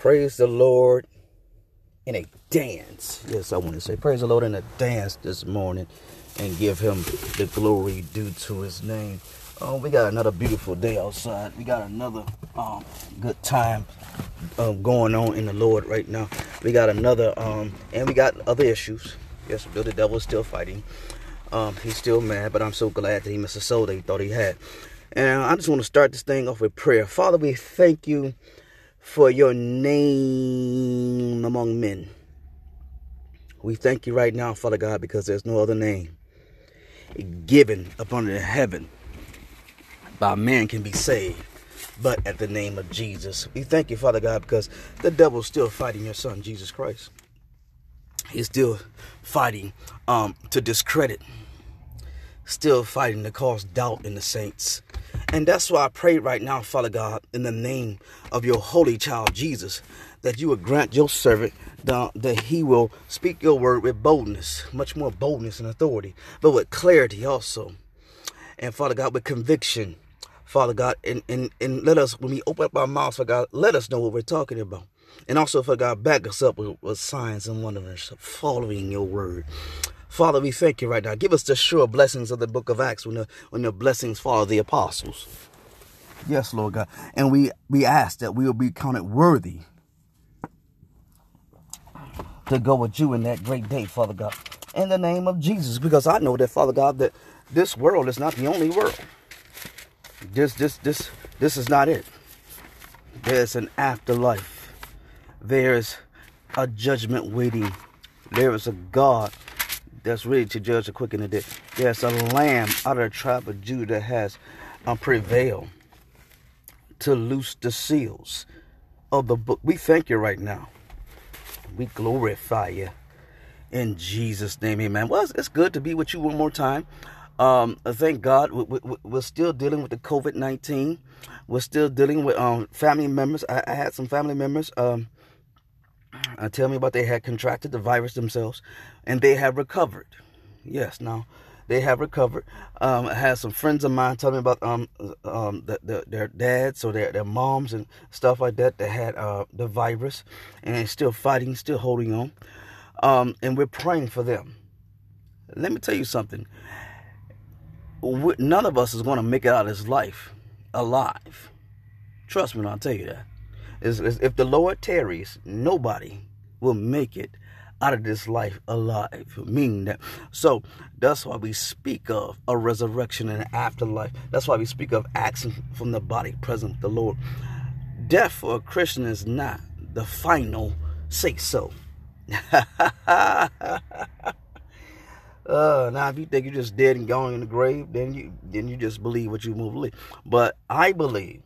praise the Lord in a dance. Yes, I want to say praise the Lord in a dance this morning and give him the glory due to his name. Oh, we got another beautiful day outside. We got another um, good time um, going on in the Lord right now. We got another, um, and we got other issues. Yes, Bill the devil is still fighting. Um, he's still mad, but I'm so glad that he missed a soul that he thought he had. And I just want to start this thing off with prayer. Father, we thank you for your name among men. We thank you right now, Father God, because there's no other name given upon the heaven by man can be saved, but at the name of Jesus. We thank you, Father God, because the devil's still fighting your son, Jesus Christ. He's still fighting um, to discredit, still fighting to cause doubt in the saints. And that's why I pray right now, Father God, in the name of your holy child Jesus, that you would grant your servant that he will speak your word with boldness, much more boldness and authority, but with clarity also. And Father God, with conviction, Father God, and, and, and let us, when we open up our mouths, Father God, let us know what we're talking about. And also, Father God, back us up with, with signs and wonders following your word. Father, we thank you right now. Give us the sure blessings of the book of Acts when the, when the blessings follow the apostles. Yes, Lord God. And we, we ask that we will be counted worthy to go with you in that great day, Father God. In the name of Jesus. Because I know that, Father God, that this world is not the only world. This this this this is not it. There's an afterlife. There's a judgment waiting. There is a God that's ready to judge the quick and the dead. There's a lamb out of the tribe of Judah that has um, prevailed to loose the seals of the book. We thank you right now. We glorify you in Jesus' name, amen. Well, it's good to be with you one more time. Um, thank God we, are still dealing with the COVID 19. We're still dealing with um, family members. I, I, had some family members um, uh, tell me about they had contracted the virus themselves and they have recovered. Yes, now they have recovered. Um, I had some friends of mine tell me about um, um, the, the, their dads or their, their moms and stuff like that that had uh, the virus and still fighting, still holding on. Um, and we're praying for them. Let me tell you something. None of us is going to make it out of this life alive. Trust me when I tell you that. If the Lord tarries, nobody will make it out of this life alive. Meaning that. So that's why we speak of a resurrection and an afterlife. That's why we speak of action from the body present with the Lord. Death for a Christian is not the final say so. uh, now, if you think you're just dead and going in the grave, then you then you just believe what you believe. But I believe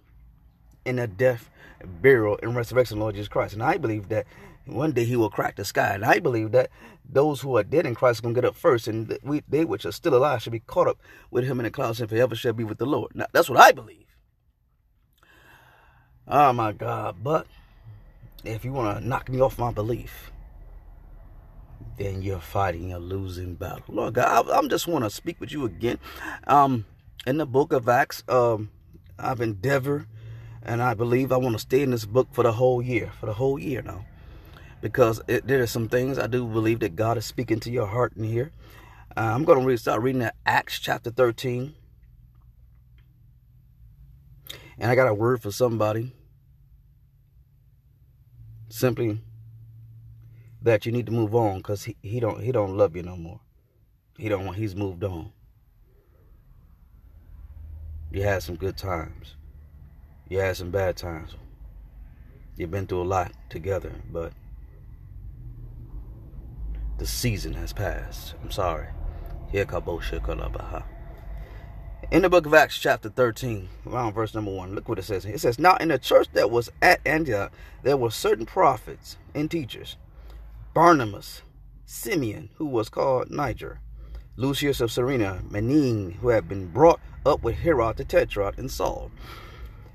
in a death, burial, and resurrection of Lord Jesus Christ, and I believe that one day he will crack the sky. And I believe that those who are dead in Christ are going to get up first, and we, they which are still alive should be caught up with him in the clouds and forever shall be with the Lord. Now, that's what I believe. Oh my God. But if you want to knock me off my belief, then you're fighting a losing battle. Lord God, I, I just want to speak with you again. Um, in the book of Acts, um, I've endeavored and I believe I want to stay in this book for the whole year, for the whole year now because it, there are some things I do believe that God is speaking to your heart in here. Uh, I'm going to start reading Acts chapter 13. And I got a word for somebody. Simply that you need to move on because he, he don't he don't love you no more. He don't he's moved on. You had some good times. You had some bad times. You've been through a lot together, but the season has passed. I'm sorry. In the book of Acts, chapter 13, around verse number 1, look what it says. It says, Now in the church that was at Antioch, there were certain prophets and teachers Barnabas, Simeon, who was called Niger, Lucius of Cyrene, Manaen, who had been brought up with Herod the Tetrarch, and Saul.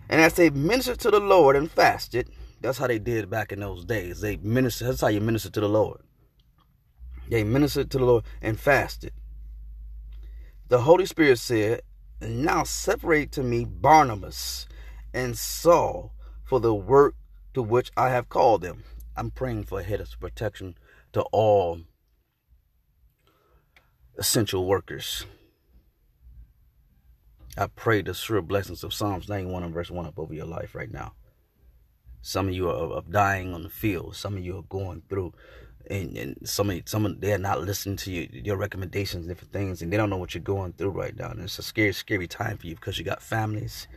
And as they ministered to the Lord and fasted, that's how they did back in those days. They ministered, that's how you minister to the Lord. They ministered to the Lord and fasted. The Holy Spirit said, Now separate to me Barnabas and Saul for the work to which I have called them. I'm praying for a head of protection to all essential workers. I pray the sure blessings of Psalms 91 and verse 1 up over your life right now. Some of you are, dying on the field. Some of you are going through, and, and some of some of they're not listening to you, your recommendations, different things, and they don't know what you're going through right now. And it's a scary, scary time for you because you got families,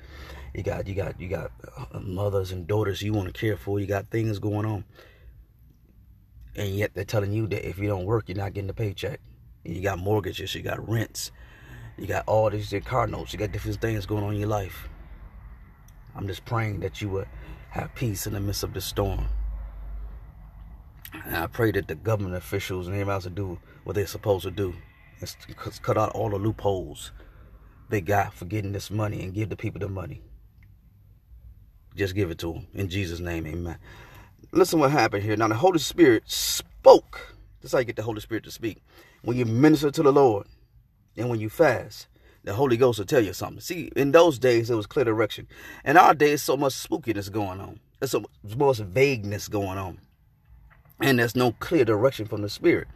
you got you got you got uh, mothers and daughters you want to care for. You got things going on, and yet they're telling you that if you don't work, you're not getting a paycheck. And you got mortgages, you got rents, you got all these your car notes, you got different things going on in your life. I'm just praying that you would have peace in the midst of the storm. And I pray that the government officials and everybody else will do what they're supposed to do. Is cut out all the loopholes they got for getting this money and give the people the money. Just give it to them. In Jesus' name, amen. Listen what happened here. Now the Holy Spirit spoke. That's how you get the Holy Spirit to speak. When you minister to the Lord and when you fast, the Holy Ghost will tell you something. See, in those days, it was clear direction. In our days, so much spookiness going on. There's so much vagueness going on. And there's no clear direction from the Spirit.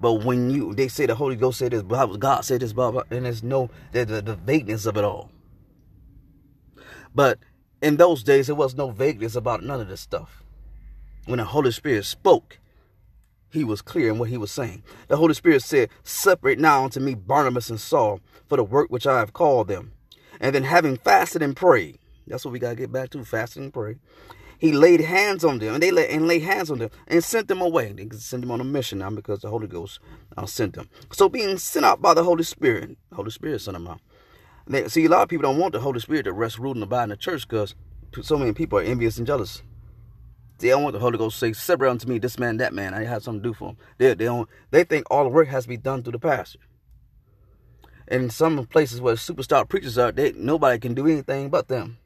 But when you, they say the Holy Ghost said this, God said this, blah, blah, and there's no, the, the, the vagueness of it all. But in those days, there was no vagueness about none of this stuff. When the Holy Spirit spoke, he was clear in what he was saying. The Holy Spirit said, Separate now unto me Barnabas and Saul for the work which I have called them. And then having fasted and prayed, that's what we got to get back to, fasting and pray. He laid hands on them, and they lay, and laid hands on them, and sent them away. They sent them on a mission now because the Holy Ghost uh, sent them. So being sent out by the Holy Spirit, Holy Spirit sent them out. They, see, a lot of people don't want the Holy Spirit to rest, rule, and abide in the church because so many people are envious and jealous. They don't want the Holy Ghost to say, separate unto me this man, that man. I have something to do for them. They, they don't. They think all the work has to be done through the pastor. And in some places where superstar preachers are, they nobody can do anything but them.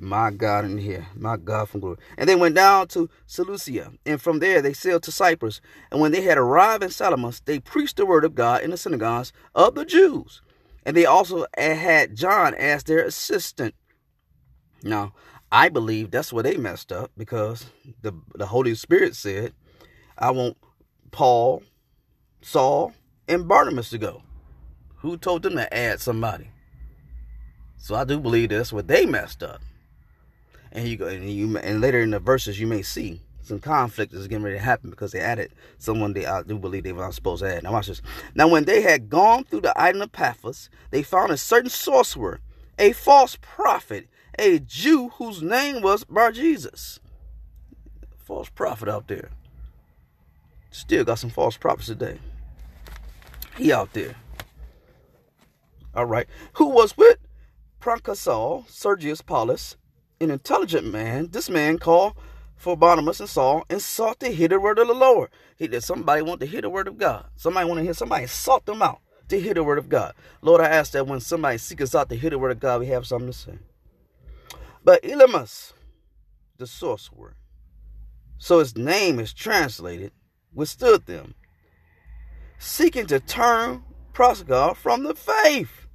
My God in here, my God from glory. And they went down to Seleucia, and from there they sailed to Cyprus. And when they had arrived in Salamis, they preached the word of God in the synagogues of the Jews. And they also had John as their assistant. Now, I believe that's where they messed up because the the Holy Spirit said, "I want Paul, Saul, and Barnabas to go." Who told them to add somebody? So I do believe that's what they messed up. And you go and you and later in the verses you may see some conflict is getting ready to happen because they added someone they I do believe they were not supposed to add. Now watch this. Now when they had gone through the island of Paphos, they found a certain sorcerer, a false prophet a Jew whose name was Bar Jesus. False prophet out there. Still got some false prophets today. He out there. All right. Who was with Proconsul Sergius Paulus, an intelligent man. This man called for Barnabas and Saul and sought to hear the word of the Lord. He did somebody want to hear the word of God. Somebody want to hear somebody sought them out to hear the word of God. Lord, I ask that when somebody seeks us out to hear the word of God, we have something to say. But Elymas, the sorcerer, so his name is translated, withstood them, seeking to turn Proskar from the faith.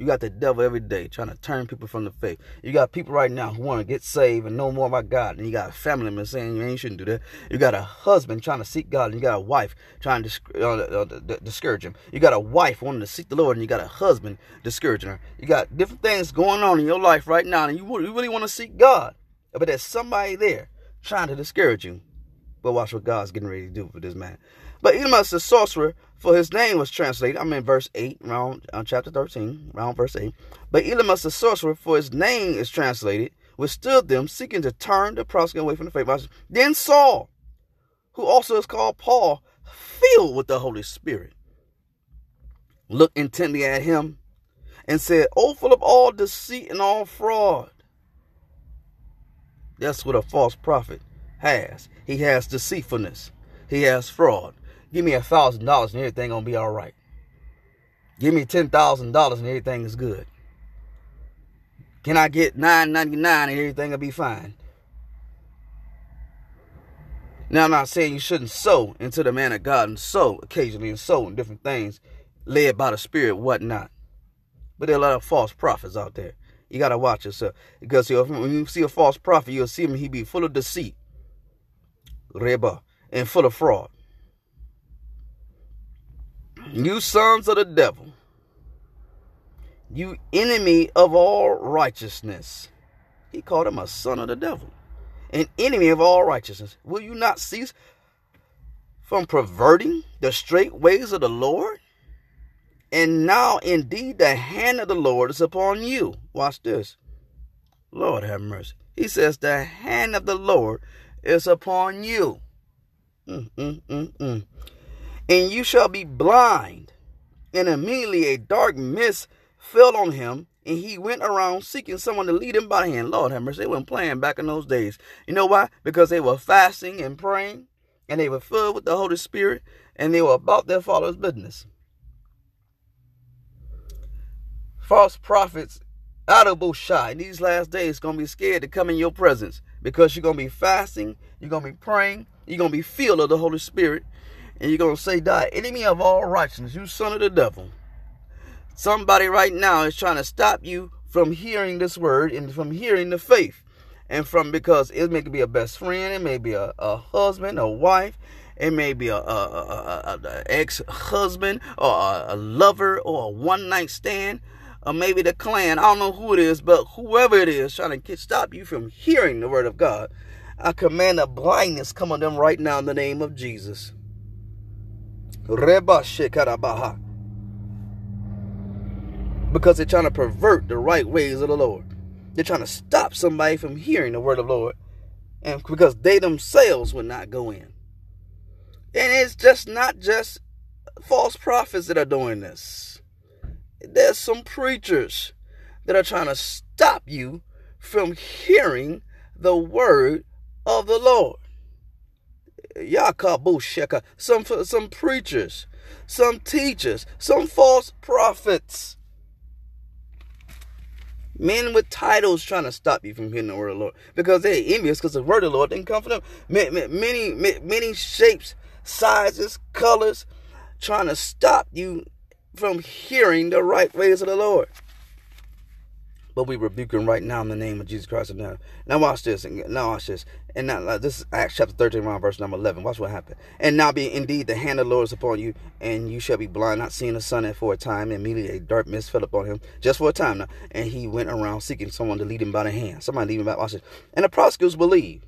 You got the devil every day trying to turn people from the faith. You got people right now who want to get saved and know more about God. And you got a family member saying, you shouldn't do that. You got a husband trying to seek God. And you got a wife trying to uh, uh, discourage him. You got a wife wanting to seek the Lord. And you got a husband discouraging her. You got different things going on in your life right now. And you, you really want to seek God. But there's somebody there trying to discourage you. But watch what God's getting ready to do for this man. But Elymas the sorcerer for his name was translated. I'm in verse 8, around uh, chapter 13, around verse 8. But Elymas the sorcerer, for his name is translated, withstood them, seeking to turn the proselyte away from the faith. Then Saul, who also is called Paul, filled with the Holy Spirit, looked intently at him and said, O full of all deceit and all fraud. That's what a false prophet has. He has deceitfulness. He has fraud. Give me a thousand dollars and everything gonna be all right. Give me ten thousand dollars and everything is good. Can I get nine ninety nine and everything will be fine? Now I'm not saying you shouldn't sow into the man of God and sow occasionally and sow in different things, led by the Spirit, whatnot. But there are a lot of false prophets out there. You gotta watch yourself because when you see a false prophet, you'll see him. He be full of deceit, reba, and full of fraud. You sons of the devil, you enemy of all righteousness. He called him a son of the devil, an enemy of all righteousness. Will you not cease from perverting the straight ways of the Lord? And now indeed the hand of the Lord is upon you. Watch this. Lord have mercy. He says, The hand of the Lord is upon you. Mm, mm, mm, mm. and you shall be blind. And immediately a dark mist fell on him, and he went around seeking someone to lead him by the hand. Lord have mercy. They weren't playing back in those days. You know why? Because they were fasting and praying, and they were filled with the Holy Spirit, and they were about their Father's business. false prophets out of Bushai in these last days going to be scared to come in your presence because you're going to be fasting, you're going to be praying, you're going to be filled of the Holy Spirit, and you're going to say, Die, enemy of all righteousness, you son of the devil. Somebody right now is trying to stop you from hearing this word and from hearing the faith. And from because it may be a best friend, it may be a, a husband, a wife, it may be a, a, a, a ex-husband or a, lover or a one-night stand or maybe the clan. I don't know who it is, but whoever it is trying to stop you from hearing the word of God, I command a blindness come on them right now in the name of Jesus. Reba. Because they're trying to pervert the right ways of the Lord. They're trying to stop somebody from hearing the word of the Lord. And because they themselves will not go in. And it's just not just false prophets that are doing this there's some preachers that are trying to stop you from hearing the word of the Lord. Yakabusheka. Some some preachers, some teachers, some false prophets. Men with titles trying to stop you from hearing the word of the Lord because they're envious because the word of the Lord didn't come from them. Many, many, many shapes, sizes, colors, trying to stop you from hearing the right ways of the Lord. But we rebuke him right now in the name of Jesus Christ of Nazareth. Now watch this. And now watch this. And now this is Acts chapter 13, around verse number 11. Watch what happened. And now be indeed the hand of the Lord is upon you, and you shall be blind, not seeing the sun And for a time. And immediately a dark mist fell upon him, just for a time now. And he went around seeking someone to lead him by the hand. Somebody lead him by. Watch this. And the prosecutors believed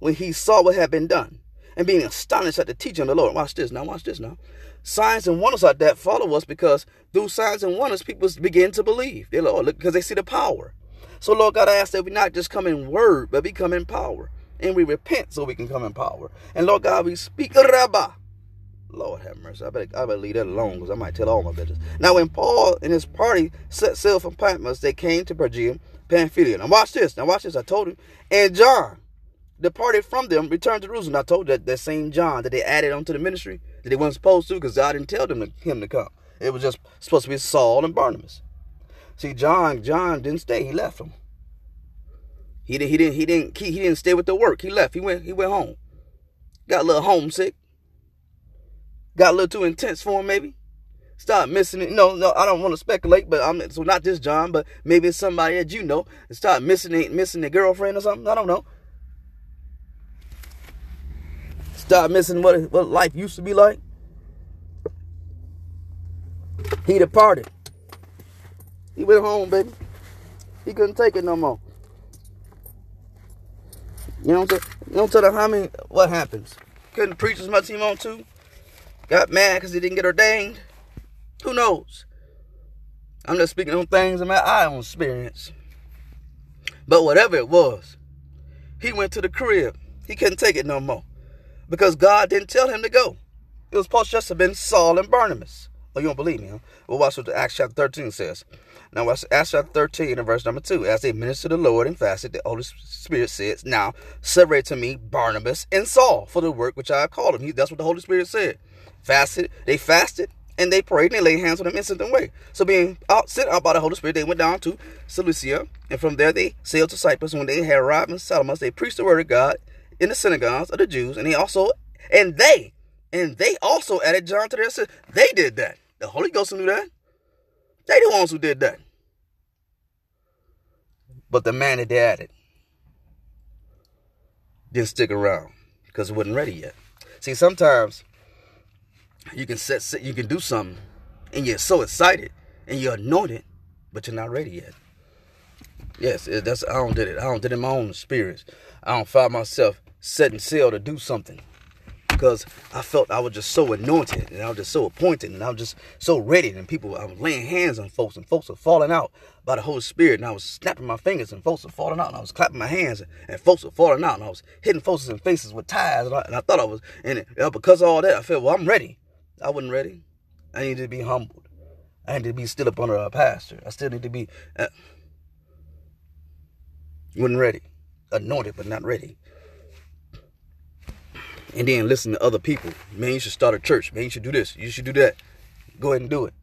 when he saw what had been done, and being astonished at the teaching of the Lord. Watch this now. Watch this now signs and wonders like that follow us because through signs and wonders, people begin to believe. They Lord, because they see the power. So, Lord God, I ask that we not just come in word, but we come in power. And we repent so we can come in power. And Lord God, we speak Rabbah. Lord have mercy. I better, I better leave that alone because I might tell all my business. Now, when Paul and his party set sail from Patmos, they came to Phrygia, Pamphylia. Now, watch this. Now, watch this. I told him. And John departed from them, returned to Jerusalem. I told that that same John that they added onto the ministry that they weren't supposed to because God didn't tell them to, him to come. It was just supposed to be Saul and Barnabas. See, John, John didn't stay. He left them. He didn't. He didn't. He didn't. He, he didn't stay with the work. He left. He went. He went home. Got a little homesick. Got a little too intense for him, maybe. Start missing it. No, no, I don't want to speculate, but I'm so not this John, but maybe it's somebody that you know. Start missing it, missing their girlfriend or something. I don't know. Stop missing what, what life used to be like. He departed. He went home, baby. He couldn't take it no more. You know what I'm saying? You don't tell the many what happens. Couldn't preach as much he wanted to. Got mad because he didn't get ordained. Who knows? I'm just speaking on things in my own experience. But whatever it was, he went to the crib. He couldn't take it no more because God didn't tell him to go. It was supposed to just have been Saul and Barnabas. Oh, you don't believe me, huh? Well, watch what Acts chapter 13 says. Now, watch Acts chapter 13 and verse number 2. As they ministered to the Lord and fasted, the Holy Spirit says, Now, separate to me Barnabas and Saul for the work which I have called them. He, that's what the Holy Spirit said. Fasted, they fasted, and they prayed, and they laid hands on them sent them away. So, being out, sent out by the Holy Spirit, they went down to Seleucia, and from there they sailed to Cyprus. When they had arrived in Salamis, they preached the word of God in the synagogues of the Jews, and he also and they and they also added John to their system. They did that. The Holy Ghost knew that. They the ones who did that. But the man that they added didn't stick around because it wasn't ready yet. See, sometimes you can set, you can do something, and you're so excited and you're anointed, but you're not ready yet. Yes, that's I don't did it. I don't did it in my own experience. I don't find myself setting sail to do something because I felt I was just so anointed and I was just so appointed and I was just so ready. And people, I was laying hands on folks and folks were falling out by the Holy Spirit. And I was snapping my fingers and folks were falling out. And I was clapping my hands and folks were falling out. And I was hitting folks faces with ties. And I, and I thought I was, and it, because of all that, I felt, well, I'm ready. I wasn't ready. I needed to be humbled. I needed to be still up under a pastor. I still need to be, uh, wasn't ready. Anointed, but not ready and then listen to other people. Man, you should start a church. Man, you should do this. You should do that. Go ahead and do it.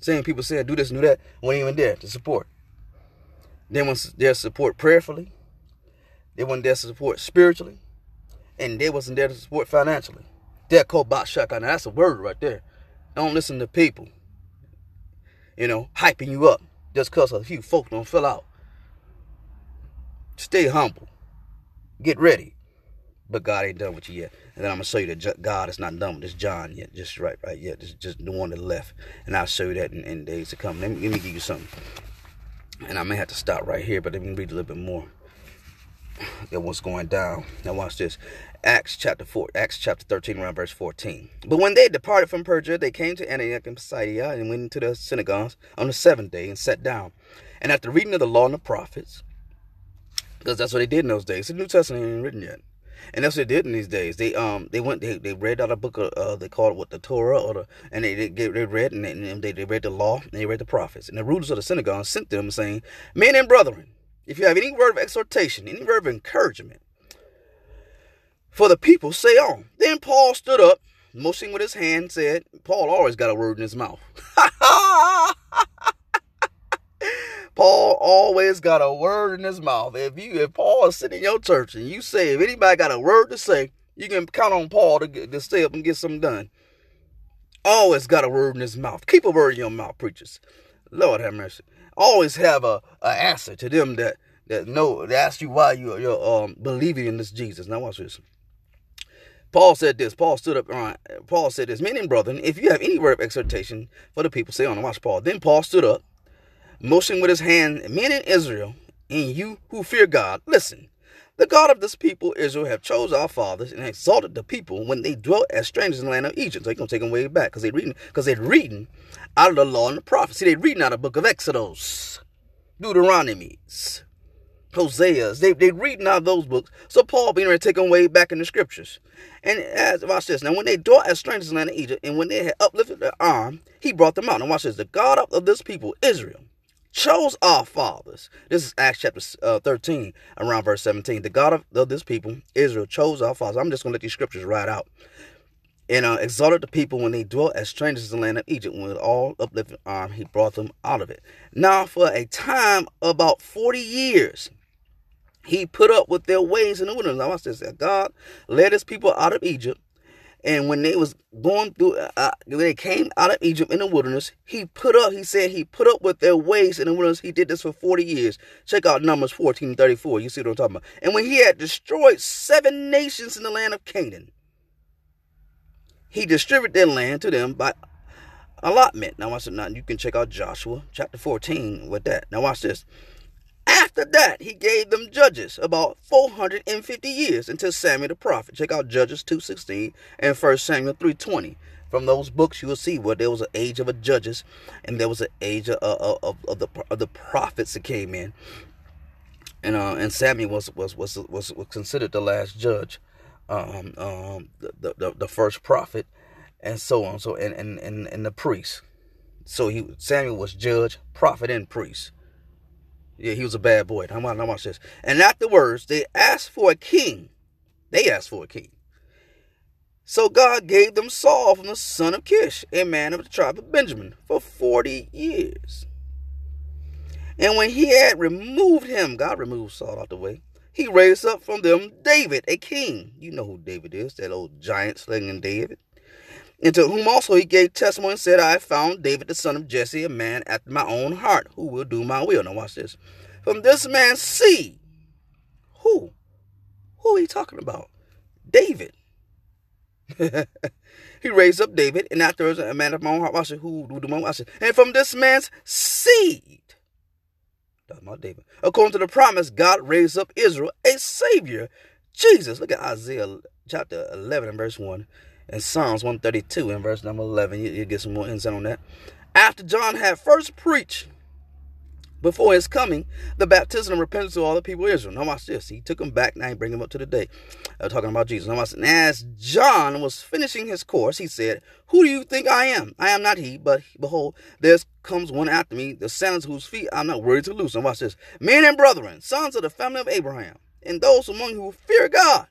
Same people saying do this and do that weren't even there to support. They weren't there to support prayerfully. They weren't there to support spiritually. And they wasn't there to support financially. That cobot shotgun. That's a word right there. Don't listen to people. You know, hyping you up just because a few folks don't fill out. Stay humble. Get ready but God ain't done with you yet. And then I'm gonna show you that God is not done with this John yet, just right, right yet, just just the one that left, and I'll show you that in, in days to come. Let me, let me give you something, and I may have to stop right here, but let me read a little bit more. At what's going down. Now watch this. Acts chapter 4, Acts chapter 13, around verse 14. But when they departed from Perga, they came to Antioch and Pisidia and went into the synagogues on the seventh day and sat down. And after reading of the law and the prophets, because that's what they did in those days, the New Testament ain't written yet. And that's what they did in these days. They um they went they, they read out a book of uh, they called it what the Torah or the and they they, they read and, they, they read the law and they read the prophets and the rulers of the synagogue sent them saying, Men and brethren, if you have any word of exhortation, any word of encouragement for the people, say on. Then Paul stood up, motioning with his hand, said, Paul always got a word in his mouth. Paul always got a word in his mouth. If you if Paul is sitting in your church and you say if anybody got a word to say, you can count on Paul to, to stay up and get something done. Always got a word in his mouth. Keep a word in your mouth, preachers. Lord have mercy. Always have a, a answer to them that that know that ask you why you you're um, believing in this Jesus. Now watch this. Paul said this. Paul stood up. Uh, Paul said this. Men and brethren, if you have any word of exhortation for the people, say on. Watch Paul. Then Paul stood up motioning with his hand, men in Israel, and you who fear God, listen. The God of this people, Israel, have chose our fathers and exalted the people when they dwelt as strangers in the land of Egypt. So he's gonna take them way back because they reading because they're reading out of the law and the prophets. See, they're reading out of the book of Exodus, Deuteronomies, Hosea's. They they reading out those books. So Paul being ready to take them way back in the scriptures. And as watch this. Now when they dwelt as strangers in the land of Egypt, and when they had uplifted their arm, he brought them out. And watch this. The God of this people, Israel chose our fathers. This is Acts chapter uh, 13, around verse 17. The God of, of, this people, Israel, chose our fathers. I'm just going to let these scriptures ride out. And uh, exalted the people when they dwelt as strangers in the land of Egypt. When with all uplifted arm, he brought them out of it. Now, for a time about 40 years, he put up with their ways in the wilderness. Now, watch this. God led his people out of Egypt and when they was going through, uh, uh, when they came out of Egypt in the wilderness, he put up, he said he put up with their ways in the wilderness. He did this for 40 years. Check out Numbers 14 34. You see what I'm talking about. And when he had destroyed seven nations in the land of Canaan, he distributed their land to them by allotment. Now watch it. Now you can check out Joshua chapter 14 with that. Now watch this. After that, he gave them judges about 450 years until Samuel the prophet. Check out Judges 2.16 and 1 Samuel 3.20. From those books, you will see where there was an age of a judges and there was an age of, of, of, of the, of the prophets that came in. And uh, and Samuel was was, was was considered the last judge, um, um, the, the the first prophet, and so on. So and and and, and the priest. So he Samuel was judge, prophet, and priest. Yeah, he was a bad boy. Now watch, now watch this. And afterwards, they asked for a king. They asked for a king. So God gave them Saul from the son of Kish, a man of the tribe of Benjamin, for 40 years. And when he had removed him, God removed Saul out the way, he raised up from them David, a king. You know who David is, that old giant slinging David. And to whom also he gave testimony and said, I found David the son of Jesse, a man after my own heart, who will do my will. Now watch this. from this man's seed. Who? Who are you talking about? David. he raised up David, and afterwards a man of my own heart. I said, who do my I said, and from this man's seed. Talking about David. According to the promise, God raised up Israel a savior, Jesus. Look at Isaiah chapter 11 and verse 1. And Psalms 132 and verse number 11. You, you get some more insight on that. After John had first preached before his coming, the baptism of repentance to all the people of Israel. Now watch this. He took them back. Now he bring them up to the day. Uh, talking about Jesus. Now watch. And as John was finishing his course, he said, Who do you think I am? I am not he, but behold, there comes one after me, the sandals whose feet I'm not worthy to loose. And watch this. Men and brethren, sons of the family of Abraham, and those among you who fear God,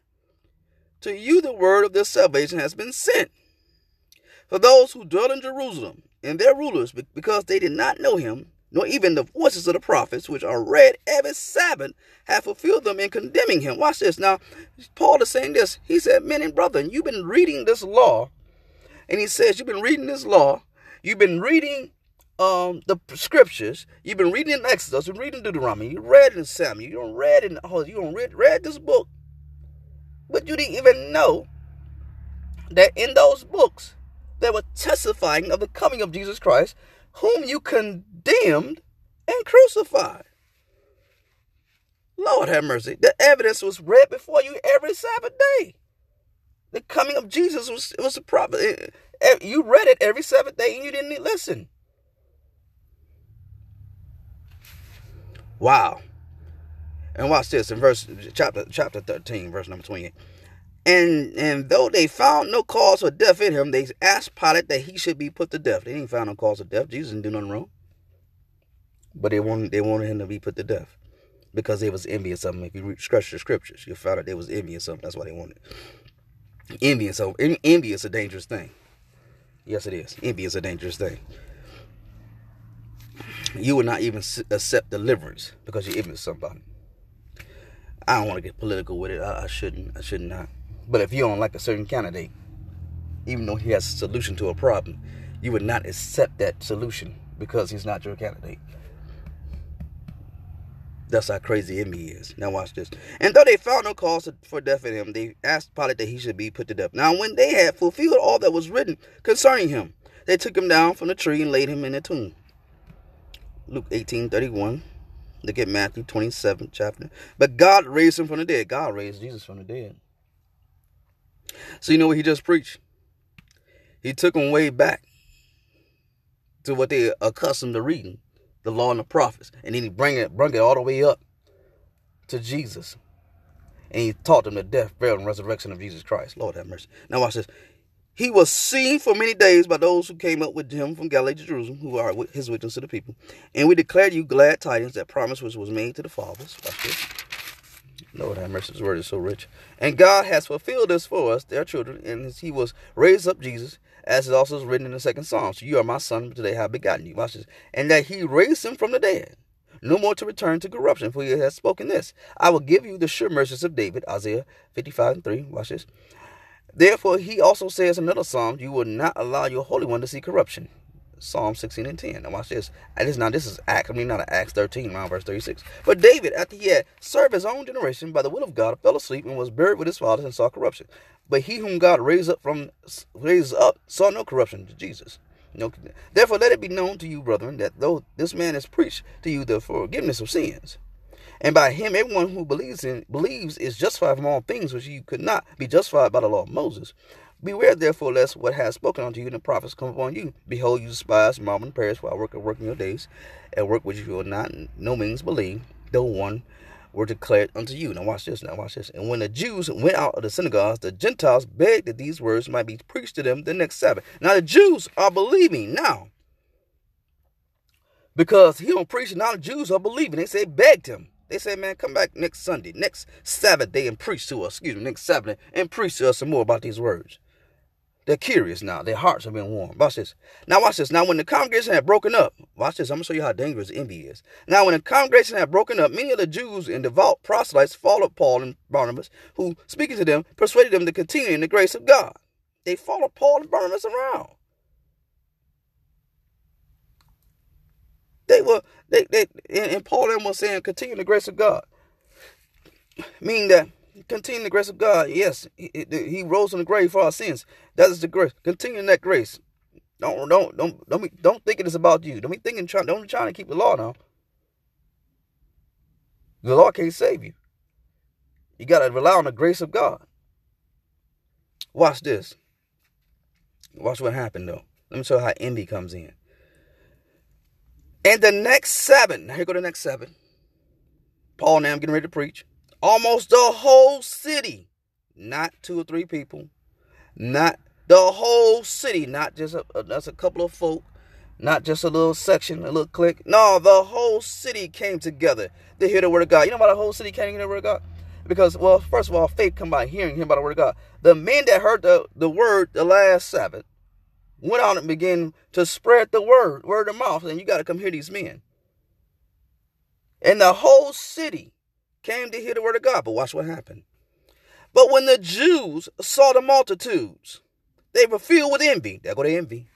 to you the word of this salvation has been sent. For those who dwell in Jerusalem and their rulers, because they did not know him, nor even the voices of the prophets, which are read every Sabbath, have fulfilled them in condemning him. Watch this. Now, Paul is saying this. He said, Men and brethren, you've been reading this law. And he says, You've been reading this law. You've been reading um, the scriptures. You've been reading in Exodus. You've been reading Deuteronomy. You read in Samuel. You don't read in oh, you don't read, read this book. But you didn't even know that in those books they were testifying of the coming of Jesus Christ, whom you condemned and crucified. Lord have mercy. The evidence was read before you every Sabbath day. The coming of Jesus was was a problem. Eh, eh, you read it every Sabbath day and you didn't listen. Wow. And watch this in verse chapter chapter 13, verse number 28. And and though they found no cause for death in him, they asked Pilate that he should be put to death. They didn't find no cause of death. Jesus didn't do nothing wrong. But they wanted they wanted him to be put to death. Because they was envious of him. If you read the scriptures, you found out they was envious of him. That's why they wanted. Envious so envy is a dangerous thing. Yes, it is. Envy is a dangerous thing you will not even accept deliverance because you're envious of somebody. I don't want to get political with it. I, I, shouldn't. I should not. But if you don't like a certain candidate, even though he has a solution to a problem, you would not accept that solution because he's not your candidate. That's how crazy envy is. Now watch this. And though they found no cause for death in him, they asked Pilate that he should be put to death. Now when they had fulfilled all that was written concerning him, they took him down from the tree and laid him in a tomb. Luke 18 31. Look at Matthew 27 chapter. But God raised him from the dead. God raised Jesus from the dead. So you know what he just preached? He took them way back to what they accustomed to reading, the law and the prophets. And then he bring it, bring it all the way up to Jesus. And he taught them the death, burial, and resurrection of Jesus Christ. Lord have mercy. Now watch this. He was seen for many days by those who came up with him from Galilee to Jerusalem, who are his witnesses to the people. And we declare you glad tidings that promise which was made to the fathers. Lord have mercy, his word is so rich. And God has fulfilled this for us, their children, and he was raised up Jesus, as it also is written in the second psalm. So you are my son, today I have begotten you. Watch this. And that he raised him from the dead, no more to return to corruption, for he has spoken this. I will give you the sure mercies of David, Isaiah 55 and 3. Watch this. Therefore, he also says in another psalm, You will not allow your Holy One to see corruption. Psalm 16 and 10. Now watch this. This now this is Acts, I mean not Acts 13, around verse 36. But David, after he had served his own generation by the will of God, fell asleep and was buried with his fathers and saw corruption. But he whom God raised up from raised up saw no corruption to Jesus. No, therefore let it be known to you, brethren, that though this man has preached to you the forgiveness of sins, and by him, everyone who believes in believes is justified from all things which you could not be justified by the law of Moses. Beware therefore lest what has spoken unto you in the prophets come upon you. Behold, you despise marble and perish while work working your days, and work which you will not no means believe, though one were declared unto you. Now watch this, now watch this. And when the Jews went out of the synagogues, the Gentiles begged that these words might be preached to them the next Sabbath. Now the Jews are believing now. Because he don't preach, now the Jews are believing. They say begged him. They said, man, come back next Sunday, next Sabbath day and preach to us, excuse me, next Sabbath and preach to us some more about these words. They're curious now. Their hearts have been warmed. Watch this. Now watch this. Now when the congregation had broken up, watch this. I'm going to show you how dangerous envy is. Now when the congregation had broken up, many of the Jews and devout proselytes followed Paul and Barnabas, who, speaking to them, persuaded them to continue in the grace of God. They followed Paul and Barnabas around. They were they they and Paul and was saying continue the grace of God. Meaning that continue the grace of God. Yes, he, he rose from the grave for our sins. That is the grace. Continue in that grace. Don't don't don't don't be, don't think it is about you. Don't be thinking trying don't be trying to keep the law now. The law can't save you. You gotta rely on the grace of God. Watch this. Watch what happened though. Let me show you how envy comes in. And the next seven, here go the next seven. Paul now I'm getting ready to preach. Almost the whole city, not two or three people, not the whole city, not just a, that's a couple of folk, not just a little section, a little clique. No, the whole city came together to hear the word of God. You know why the whole city came to hear the word of God? Because, well, first of all, faith come by hearing, hearing by the word of God. The men that heard the, the word the last Sabbath went out and began to spread the word, word of mouth, and you got to come hear these men. And the whole city came to hear the word of God. But watch what happened. But when the Jews saw the multitudes, they were filled with envy. There go the envy.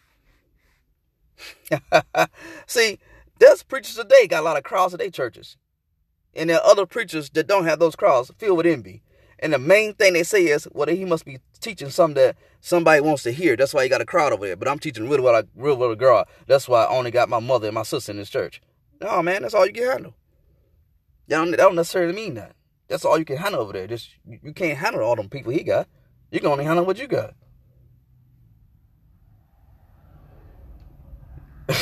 See, there's preachers today got a lot of crowds at their churches. And there are other preachers that don't have those crowds filled with envy. And the main thing they say is, well, he must be teaching something that somebody wants to hear. That's why you got a crowd over there. But I'm teaching real what real little girl. That's why I only got my mother and my sister in this church. No, man, that's all you can handle. That don't, that don't necessarily mean that. That's all you can handle over there. Just you can't handle all them people he got. You can only handle what you got.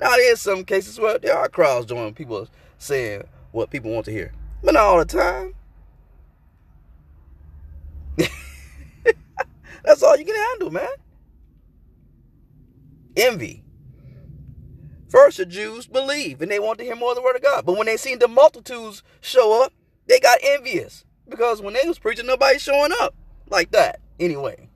now there's some cases where there are crowds joining people saying what people want to hear, but not all the time. That's all you can handle, man. Envy. First, the Jews believe and they want to hear more of the word of God. But when they seen the multitudes show up, they got envious. Because when they was preaching, nobody showing up like that. Anyway.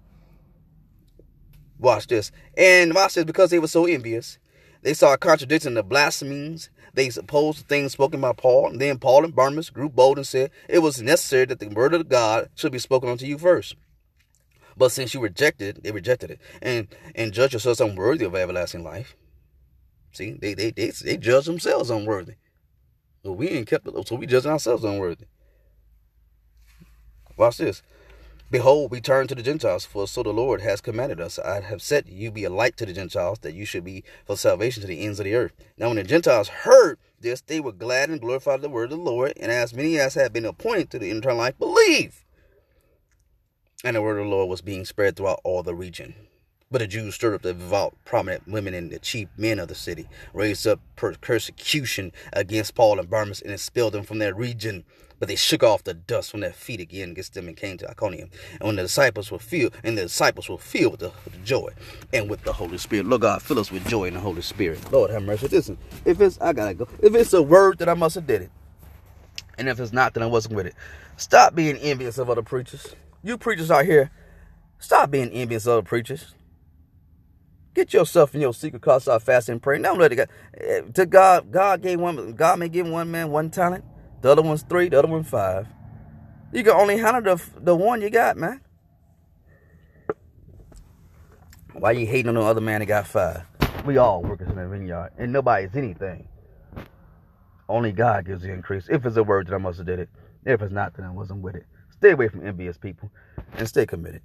Watch this. And watch this, because they were so envious, they saw a contradicting the blasphemies they opposed the things spoken by Paul. And then Paul and Barnabas grew bold and said it was necessary that the word of God should be spoken unto you first. But since you rejected, they rejected it, and and judge yourselves unworthy of everlasting life. See, they they they, they judge themselves unworthy. So we ain't kept it, so we judging ourselves unworthy. Watch this. Behold, we turn to the Gentiles, for so the Lord has commanded us. I have set you be a light to the Gentiles, that you should be for salvation to the ends of the earth. Now, when the Gentiles heard this, they were glad and glorified the word of the Lord, and as many as had been appointed to the eternal life believe. And the word of the Lord was being spread throughout all the region. But the Jews stirred up the devout, prominent women and the chief men of the city, raised up persecution against Paul and Barnabas, and expelled them from their region. But they shook off the dust from their feet again against them and came to Iconium. And when the disciples were filled, and the disciples were filled with the, with joy and with the Holy Spirit. Lord God, fill us with joy in the Holy Spirit. Lord have mercy. Listen, if it's I gotta go. If it's a word that I must have did it. And if it's not, then I wasn't with it. Stop being envious of other preachers. You preachers out here, stop being envious of other preachers. Get yourself in your secret closet, start fasting and praying. Don't let it go. Eh, to God, God gave one, God may give one man one talent. The other one's three, the other one five. You can only handle the, the one you got, man. Why you hating on the other man that got five? We all workers in the vineyard, and nobody's anything. Only God gives the increase. If it's a word, then I must have did it. If it's not, then I wasn't with it. Stay away from envious people and stay committed.